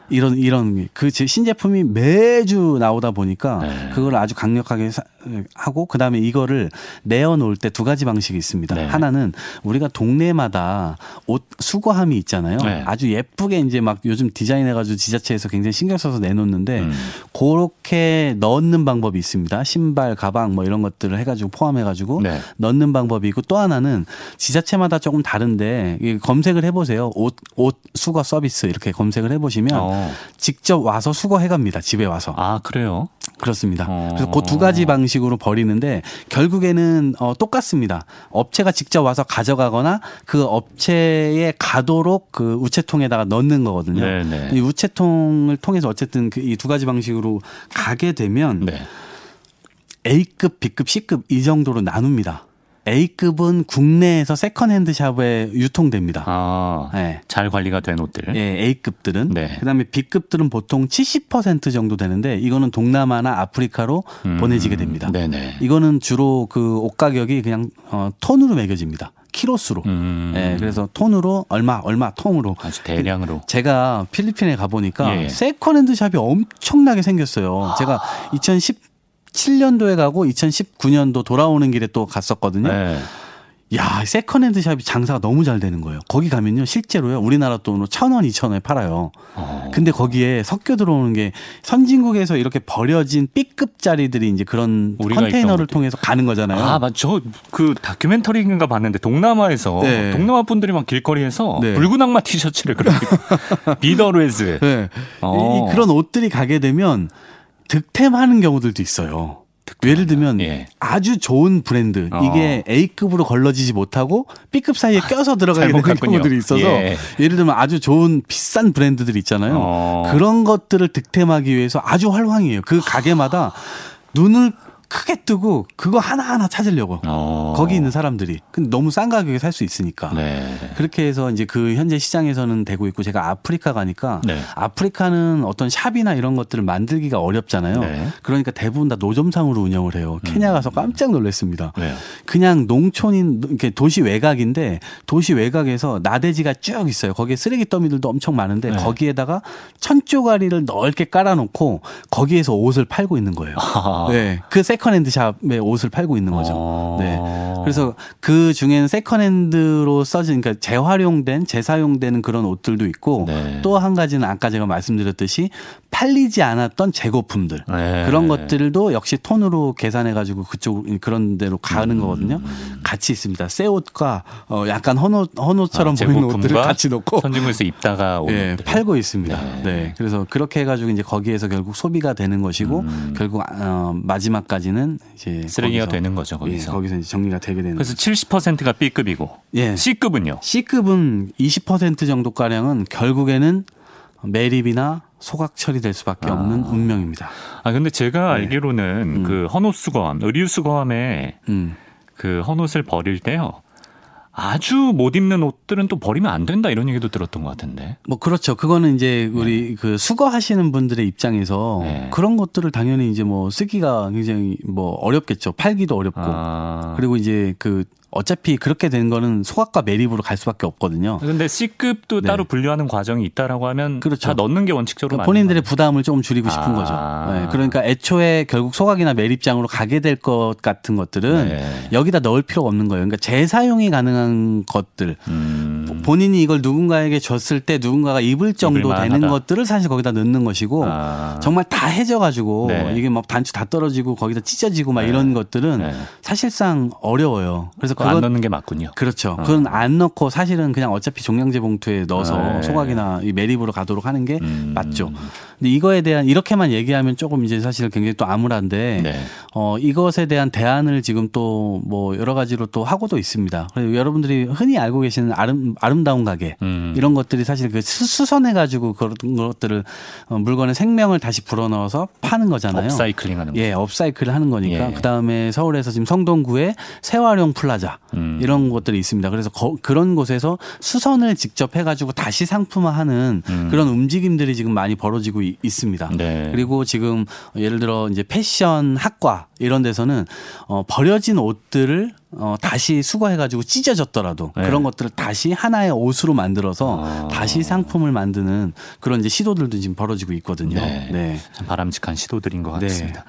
이런 이런 그 신제품이 매주 나오다 보니까 네. 그걸 아주 강력하게 하고 그다음에 이거를 내어 놓을 때 두 가지 방식이 있습니다. 네. 하나는 우리가 동네마다 옷 수거함이 있잖아요. 네. 아주 예쁘게 이제 막 요즘 디자인해 가지고 지자체에서 굉장히 신경 써서 내놓는데 음. 그렇게 넣는 방법이 있습니다. 신발, 가방 뭐 이런 것들을 해 가지고 포함해 가지고 네. 넣는 방법이 있고 또 하나는 지자체마다 조금 다른데 검색을 해 보세요. 옷 옷 수거 서비스 이렇게 검색을 해 보시면 어. 직접 와서 수거해 갑니다. 집에 와서. 아, 그래요? 그렇습니다. 어. 그래서 그 두 가지 방식으로 버리는데 결국에는 어, 똑같습니다. 업체가 직접 와서 가져가거나 그 업체에 가도록 그 우체통에다가 넣는 거거든요. 네네. 네. 이 우체통을 통해서 어쨌든 그 이 두 가지 방식으로 가게 되면 네. A급, B급, C급 이 정도로 나눕니다. A급은 국내에서 second-hand shop에 유통됩니다. 아, 네. 잘 관리가 된 옷들. 네, A급들은. 네. 그다음에 B급들은 보통 70% 정도 되는데 이거는 동남아나 아프리카로 음, 보내지게 됩니다. 네네. 이거는 주로 그 옷 가격이 그냥 어, 톤으로 매겨집니다. 키로수로. 음. 예, 그래서 톤으로 얼마 얼마 통으로. 아주 대량으로. 제가 필리핀에 가 보니까 예. second-hand shop이 엄청나게 생겼어요. 제가 2010 2017년도에 가고 2019년도 돌아오는 길에 또 갔었거든요. 네. 야, second-hand shop이 장사가 너무 잘 되는 거예요. 거기 가면요, 실제로요, 우리나라 돈으로 천 원, 이천 원에 팔아요. 어. 근데 거기에 섞여 들어오는 게 선진국에서 이렇게 버려진 B급짜리들이 이제 그런 컨테이너를 통해서 가는 거잖아요. 아, 맞, 저, 그 다큐멘터리인가 봤는데 동남아에서 네. 동남아 분들이 막 길거리에서 네. 붉은 악마 티셔츠를 그렇게 Be the Reds. 네. 어. 이, 그런 옷들이 가게 되면 득템하는 경우들도 있어요. 예를 들면 예. 아주 좋은 브랜드 어. 이게 A급으로 걸러지지 못하고 B급 사이에 껴서 들어가게 되는 경우들이 있어서 예. 를 들면 아주 좋은 비싼 브랜드들 있잖아요. 어. 그런 것들을 득템하기 위해서 아주 활황이에요. 그 가게마다 눈을 크게 뜨고 그거 하나하나 찾으려고 어. 거기 있는 사람들이 근데 너무 싼 가격에 살 수 있으니까 네. 그렇게 해서 이제 그 현재 시장에서는 되고 있고 제가 아프리카 가니까 네. 아프리카는 어떤 샵이나 이런 것들을 만들기가 어렵잖아요 네. 그러니까 대부분 다 노점상으로 운영을 해요 음. 케냐 가서 깜짝 놀랐습니다 네. 그냥 농촌인 이렇게 도시 외곽인데 도시 외곽에서 나대지가 쭉 있어요 거기에 쓰레기 더미들도 엄청 많은데 네. 거기에다가 천조가리를 넓게 깔아놓고 거기에서 옷을 팔고 있는 거예요 네. 그 second-hand shop에 옷을 팔고 있는 거죠. 어. 네. 그래서 그 중에는 세컨핸드로 써진 그러니까 재활용된 재사용되는 그런 옷들도 있고 네. 또한 가지는 아까 제가 말씀드렸듯이 팔리지 않았던 재고품들 네. 그런 것들도 역시 톤으로 계산해 가지고 그쪽 그런 데로 가는 음. 거거든요. 같이 있습니다. 새 옷과 어 약간 헌옷 헌옷처럼 아, 보이는 옷들을 같이 놓고 선진국에서 입다가 네, 팔고 있습니다. 네. 네. 그래서 그렇게 해 가지고 이제 거기에서 결국 소비가 되는 것이고 음. 결국 어 마지막까지 는 이제 쓰레기가 되는 거죠. 거기서. 예, 거기서 이제 정리가 되게 되는. 그래서 70%가 B급이고 예. C급은요? C급은 20% 정도 가량은 결국에는 매립이나 소각 처리될 수밖에 아. 없는 운명입니다. 아 근데 제가 네. 알기로는 음. 그 헌옷 수거함, 의류 수거함에 음. 그 헌옷을 버릴 때요. 아주 못 입는 옷들은 또 버리면 안 된다 이런 얘기도 들었던 것 같은데. 뭐 그렇죠. 그거는 이제 우리 네. 그 수거하시는 분들의 입장에서 네. 그런 것들을 당연히 이제 뭐 쓰기가 굉장히 뭐 어렵겠죠. 팔기도 어렵고. 아. 그리고 이제 그 어차피 그렇게 된 거는 소각과 매립으로 갈 수밖에 없거든요. 근데 C급도 네. 따로 분류하는 과정이 있다라고 하면 그렇죠. 다 넣는 게 원칙적으로 그러니까 본인들의 부담을 조금 줄이고 싶은 아. 거죠. 네. 그러니까 애초에 결국 소각이나 매립장으로 가게 될 것 같은 것들은 네. 여기다 넣을 필요가 없는 거예요. 그러니까 재사용이 가능한 것들 음. 본인이 이걸 누군가에게 줬을 때 누군가가 입을 정도 되는 것들을 사실 거기다 넣는 것이고 아. 정말 다 해져가지고 네. 이게 막 단추 다 떨어지고 거기다 찢어지고 막 네. 이런 것들은 네. 사실상 어려워요. 그래서 그거 안 넣는 게 맞군요. 그렇죠. 어. 그건 안 넣고 사실은 그냥 어차피 종량제 봉투에 넣어서 네. 소각이나 이 매립으로 가도록 하는 게 음. 맞죠. 근데 이거에 대한 이렇게만 얘기하면 조금 이제 사실 굉장히 또 암울한데 네. 어 이것에 대한 대안을 지금 또 뭐 여러 가지로 또 하고도 있습니다. 그리고 여러분들이 흔히 알고 계시는 아름 아름 다운 가게 음. 이런 것들이 사실 그 수선해 가지고 그런 것들을 어, 물건의 생명을 다시 불어넣어서 파는 거잖아요. 업사이클링하는 예, 업사이클을 하는 거니까 예. 그 다음에 서울에서 지금 성동구에 새활용 플라자 음. 이런 것들이 있습니다. 그래서 거, 그런 곳에서 수선을 직접 해가지고 다시 상품화하는 음. 그런 움직임들이 지금 많이 벌어지고 있습니다. 네. 그리고 지금 예를 들어 이제 패션 학과 이런 데서는 어, 버려진 옷들을 어, 다시 수거해가지고 찢어졌더라도 네. 그런 것들을 다시 하나의 옷으로 만들어서 아. 다시 상품을 만드는 그런 이제 시도들도 지금 벌어지고 있거든요. 네. 네. 바람직한 시도들인 것 네. 같습니다.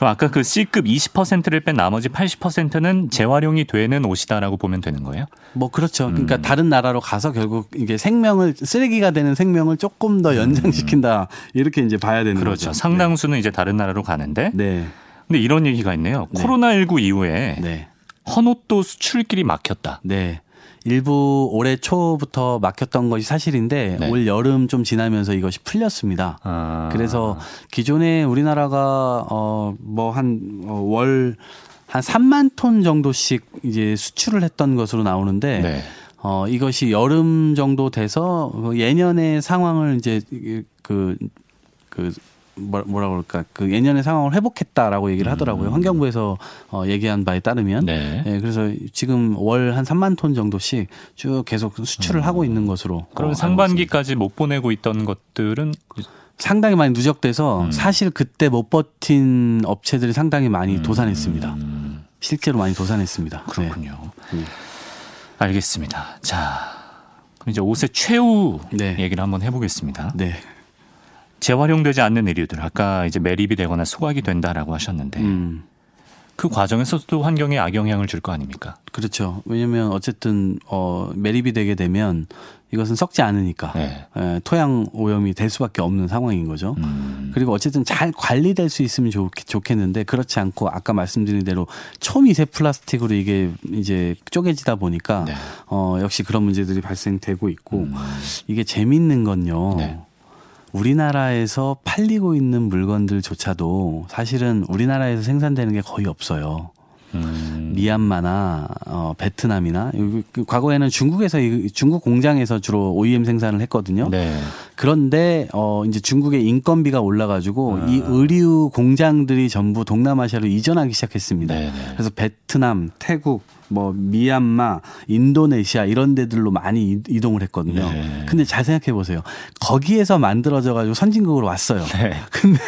그럼 아까 그 C급 20%를 뺀 나머지 80%는 재활용이 되는 옷이다라고 보면 되는 거예요? 뭐 그렇죠. 그러니까 음. 다른 나라로 가서 결국 이게 생명을 쓰레기가 되는 생명을 조금 더 연장시킨다 음. 이렇게 이제 봐야 되는 그렇죠. 거죠. 상당수는 네. 이제 다른 나라로 가는데. 네. 근데 이런 얘기가 있네요. 네. 코로나19 이후에 네. 헌옷도 수출길이 막혔다. 네. 일부 올해 초부터 막혔던 것이 사실인데 네. 올 여름 좀 지나면서 이것이 풀렸습니다. 아. 그래서 기존에 우리나라가 어뭐 한월 어, 한 3만 톤 정도씩 이제 수출을 했던 것으로 나오는데 네. 어 이것이 여름 정도 돼서 예년의 상황을 이제 그 그 그 뭐라 그럴까 그 예년의 상황을 회복했다라고 얘기를 하더라고요. 음. 환경부에서 어, 얘기한 바에 따르면. 네. 네. 그래서 지금 월 한 3만 톤 정도씩 쭉 계속 수출을 음. 하고 있는 것으로. 그럼 어, 상반기까지 못 보내고 있던 것들은 상당히 많이 누적돼서 음. 사실 그때 못 버틴 업체들이 상당히 많이 음. 도산했습니다. 실제로 많이 도산했습니다. 그렇군요. 네. 알겠습니다. 자, 그럼 이제 옷의 최후 네. 얘기를 한번 해보겠습니다. 네. 재활용되지 않는 의류들 아까 이제 매립이 되거나 소각이 된다라고 하셨는데 음. 그 과정에서도 환경에 악영향을 줄 거 아닙니까? 그렇죠. 왜냐하면 어쨌든 어 매립이 되게 되면 이것은 썩지 않으니까 네. 에, 토양 오염이 될 수밖에 없는 상황인 거죠. 음. 그리고 어쨌든 잘 관리될 수 있으면 좋, 좋겠는데 그렇지 않고 아까 말씀드린 대로 초미세 플라스틱으로 이게 이제 쪼개지다 보니까 네. 어 역시 그런 문제들이 발생되고 있고 음. 이게 재밌는 건요. 네. 우리나라에서 팔리고 있는 물건들조차도 사실은 우리나라에서 생산되는 게 거의 없어요. 음. 미얀마나 어, 베트남이나 그 과거에는 중국에서 중국 공장에서 주로 OEM 생산을 했거든요. 네. 그런데 어 이제 중국의 인건비가 올라가지고 아. 이 의류 공장들이 전부 동남아시아로 이전하기 시작했습니다. 네네. 네. 그래서 베트남, 태국, 뭐 미얀마, 인도네시아 이런 데들로 많이 이동을 했거든요. 네. 근데 잘 생각해 보세요. 거기에서 만들어져 가지고 선진국으로 왔어요. 네. 근데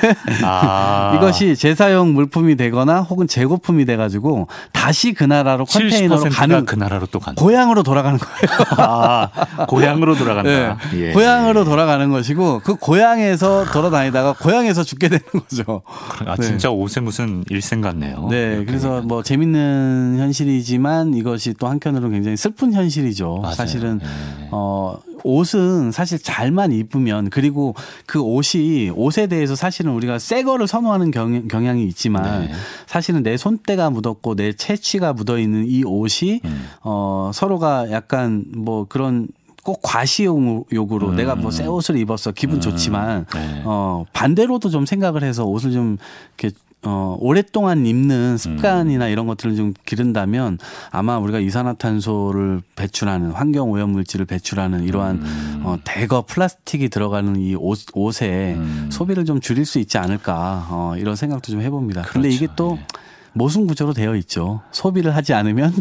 아. 이것이 재사용 물품이 되거나 혹은 재고품이 돼 가지고 다시 그 나라로 컨테이너로 가는 그 나라로 또 가는 고향으로 돌아가는 거예요. 아, 고향으로 돌아간다. 네. 예. 고향으로 돌아가는 것이고 그 고향에서 돌아다니다가 고향에서 죽게 되는 거죠. 아 진짜 옷에 무슨 일생 같네요. 네. 그래서 뭐 재밌는 현실이지만 하지만 이것이 또 한편으로는 굉장히 슬픈 현실이죠. 맞아요. 사실은 네. 어 옷은 사실 잘만 입으면 그리고 그 옷이 옷에 대해서 사실은 우리가 새 거를 선호하는 경, 경향이 있지만 네. 사실은 내 손때가 묻었고 내 채취가 묻어 있는 이 옷이 음. 어 서로가 약간 뭐 그런 꼭 과시욕으로 음. 내가 뭐 새 옷을 입었어 기분 음. 좋지만 네. 어 반대로도 좀 생각을 해서 옷을 좀 이렇게 어, 오랫동안 입는 습관이나 음. 이런 것들을 좀 기른다면 아마 우리가 이산화탄소를 배출하는 환경 오염 물질을 배출하는 이러한 음. 어, 대거 플라스틱이 들어가는 이 옷, 옷에 음. 소비를 좀 줄일 수 있지 않을까 어, 이런 생각도 좀 해봅니다. 그렇죠. 근데 이게 또 네. 모순 구조로 되어 있죠. 소비를 하지 않으면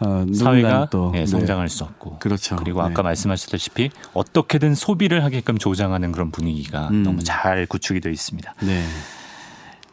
어, 사회가 또 네, 성장할 수 없고 그렇죠. 그리고 아까 네. 말씀하셨다시피 어떻게든 소비를 하게끔 조장하는 그런 분위기가 음. 너무 잘 구축이 되어 있습니다. 네.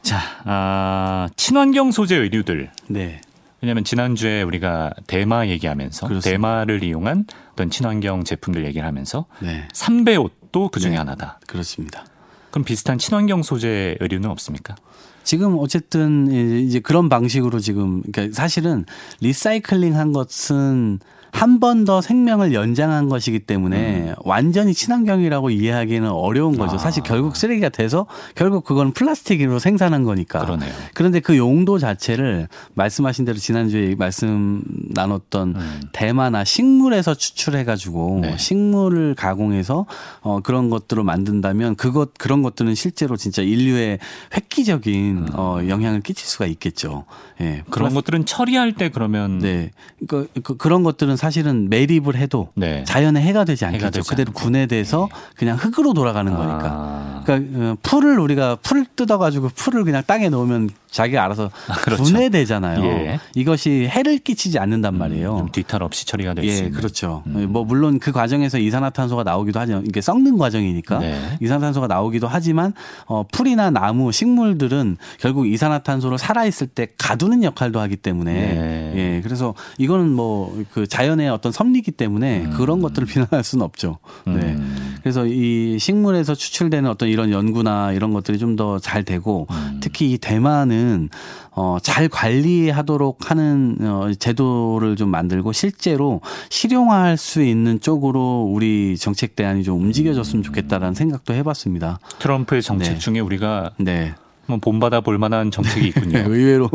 자, 아, 친환경 소재 의류들. 네. 왜냐하면 지난주에 우리가 대마 얘기하면서 그렇습니다. 대마를 이용한 어떤 친환경 제품들 얘기를 하면서 네. 삼배 옷도 그 중에 네. 하나다. 그렇습니다. 그럼 비슷한 친환경 소재 의류는 없습니까? 지금 어쨌든 이제 그런 방식으로 지금 그러니까 사실은 리사이클링 한 것은 한 번 더 생명을 연장한 것이기 때문에 음. 완전히 친환경이라고 이해하기는 어려운 거죠. 아. 사실 결국 쓰레기가 돼서 결국 그건 플라스틱으로 생산한 거니까. 그러네요. 그런데 그 용도 자체를 말씀하신 대로 지난주에 말씀 나눴던 음. 대마나 식물에서 추출해 가지고 네. 식물을 가공해서 어 그런 것들을 만든다면 그것 그런 것들은 실제로 진짜 인류의 획기적인 음. 어 영향을 끼칠 수가 있겠죠. 예. 그런 것들은 처리할 때 그러면 네. 그, 그 그런 것들은 사실 은 매립을 해도 네. 자연에 해가 되지 않겠죠. 되지 그대로 분해돼서 네. 그냥 흙으로 돌아가는 아. 거니까. 그러니까 어, 풀을 우리가 풀 뜯어가지고 풀을 그냥 땅에 넣으면 자기가 알아서 아, 그렇죠. 분해되잖아요. 예. 이것이 해를 끼치지 않는단 음, 말이에요. 음, 뒤탈 없이 처리가 될수 예, 그렇죠. 음. 뭐 물론 그 과정에서 이산화탄소가 나오기도 하죠. 이게 썩는 과정이니까 네. 이산화탄소가 나오기도 하지만 어, 풀이나 나무, 식물들은 결국 이산화탄소를 살아 있을 때 가두는 역할도 하기 때문에 네. 예, 그래서 이거는 뭐 그 자연의 어떤 섭리기 때문에 음. 그런 것들을 비난할 수는 없죠. 네. 음. 그래서 이 식물에서 추출되는 어떤 이런 연구나 이런 것들이 좀 더 잘 되고 음. 특히 이 대만은 보면은 어, 잘 관리하도록 하는 어, 제도를 좀 만들고 실제로 실용화할 수 있는 쪽으로 우리 정책 대안이 좀 움직여졌으면 좋겠다라는 생각도 해봤습니다. 트럼프의 정책 네. 중에 우리가 네. 뭐 본받아 볼 만한 정책이 있군요. 의외로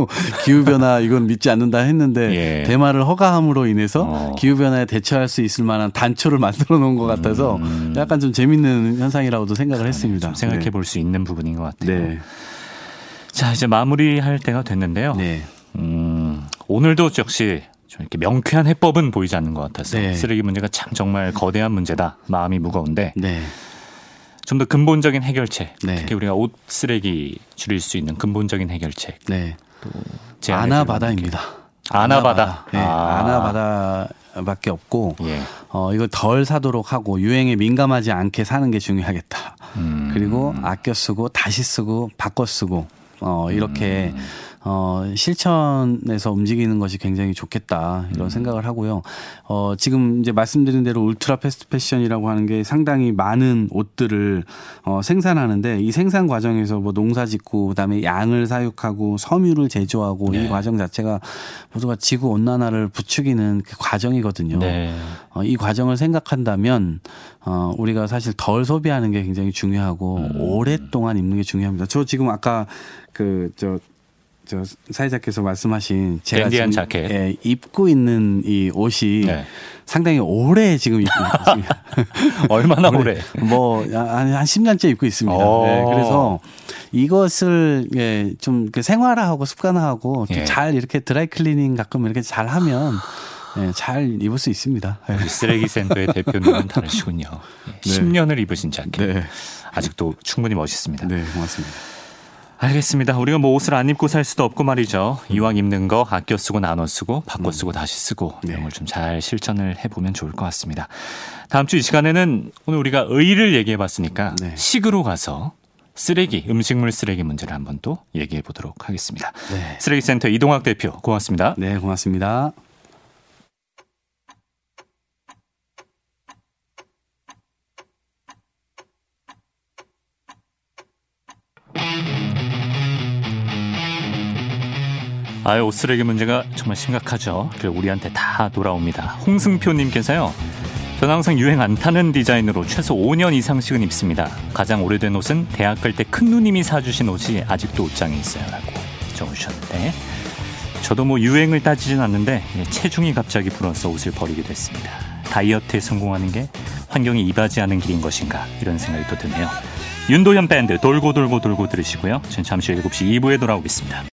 기후 변화 이건 믿지 않는다 했는데 예. 대마를 허가함으로 인해서 어. 기후 변화에 대처할 수 있을 만한 단초를 만들어 놓은 것 같아서 음. 약간 좀 재밌는 현상이라고도 생각을 했습니다. 생각해 네. 볼수 있는 부분인 것 같아요. 네. 자, 이제 마무리할 때가 됐는데요. 네. 음, 오늘도 역시 좀 이렇게 명쾌한 해법은 보이지 않는 것 같아서 네. 쓰레기 문제가 참 정말 거대한 문제다. 마음이 무거운데 네. 좀 더 근본적인 해결책, 네. 특히 우리가 옷 쓰레기 줄일 수 있는 근본적인 해결책. 네. 또 아나바다입니다. 아나바다. 네, 아. 아나바다 밖에 없고 예. 어, 이걸 덜 사도록 하고 유행에 민감하지 않게 사는 게 중요하겠다. 음. 그리고 아껴 쓰고 다시 쓰고 바꿔 쓰고 어, 이렇게 음. 어, 실천에서 움직이는 것이 굉장히 좋겠다 이런 음. 생각을 하고요. 어, 지금 이제 말씀드린 대로 울트라 패스트 패션이라고 하는 게 상당히 많은 옷들을 어, 생산하는데 이 생산 과정에서 뭐 농사 짓고 그다음에 양을 사육하고 섬유를 제조하고 네. 이 과정 자체가 모두가 지구 온난화를 부추기는 그 과정이거든요. 네. 어, 이 과정을 생각한다면 어, 우리가 사실 덜 소비하는 게 굉장히 중요하고 음. 오랫동안 입는 게 중요합니다. 저 지금 아까 그 저 저 사회자께서 말씀하신 제가 지금 자켓. 예, 입고 있는 이 옷이 네. 상당히 오래 지금 입고 있습니다. 얼마나 오래? 뭐한 한 10년째 입고 있습니다. 네, 그래서 이것을 예, 좀 생활화하고 습관화하고 예. 잘 이렇게 드라이 클리닝 가끔 이렇게 잘 하면 예, 잘 입을 수 있습니다. 쓰레기 센터의 대표님은 다르시군요. 네. 10년을 입으신 자켓. 네. 아직도 충분히 멋있습니다. 네, 고맙습니다. 알겠습니다. 우리가 뭐 옷을 안 입고 살 수도 없고 말이죠. 이왕 입는 거 아껴 쓰고 나눠 쓰고 바꿔 음. 쓰고 다시 쓰고 네. 이런 걸 좀 잘 실천을 해보면 좋을 것 같습니다. 다음 주 이 시간에는 오늘 우리가 의를 얘기해 봤으니까 네. 식으로 가서 쓰레기, 음식물 쓰레기 문제를 한번 또 얘기해 보도록 하겠습니다. 네. 쓰레기센터 이동학 대표 고맙습니다. 네, 고맙습니다. 아유, 옷 쓰레기 문제가 정말 심각하죠. 그 우리한테 다 돌아옵니다. 홍승표님께서요. 저는 항상 유행 안 타는 디자인으로 최소 5년 이상씩은 입습니다. 가장 오래된 옷은 대학 갈 때 큰 누님이 사주신 옷이 아직도 옷장에 있어요. 라고 적으셨는데. 저도 뭐 유행을 따지진 않는데 체중이 갑자기 불어서 옷을 버리게 됐습니다. 다이어트에 성공하는 게 환경에 이바지 하는 길인 것인가 이런 생각이 또 드네요. 윤도현 밴드 돌고 돌고 돌고 들으시고요. 전 잠시 후 7시 2부에 돌아오겠습니다.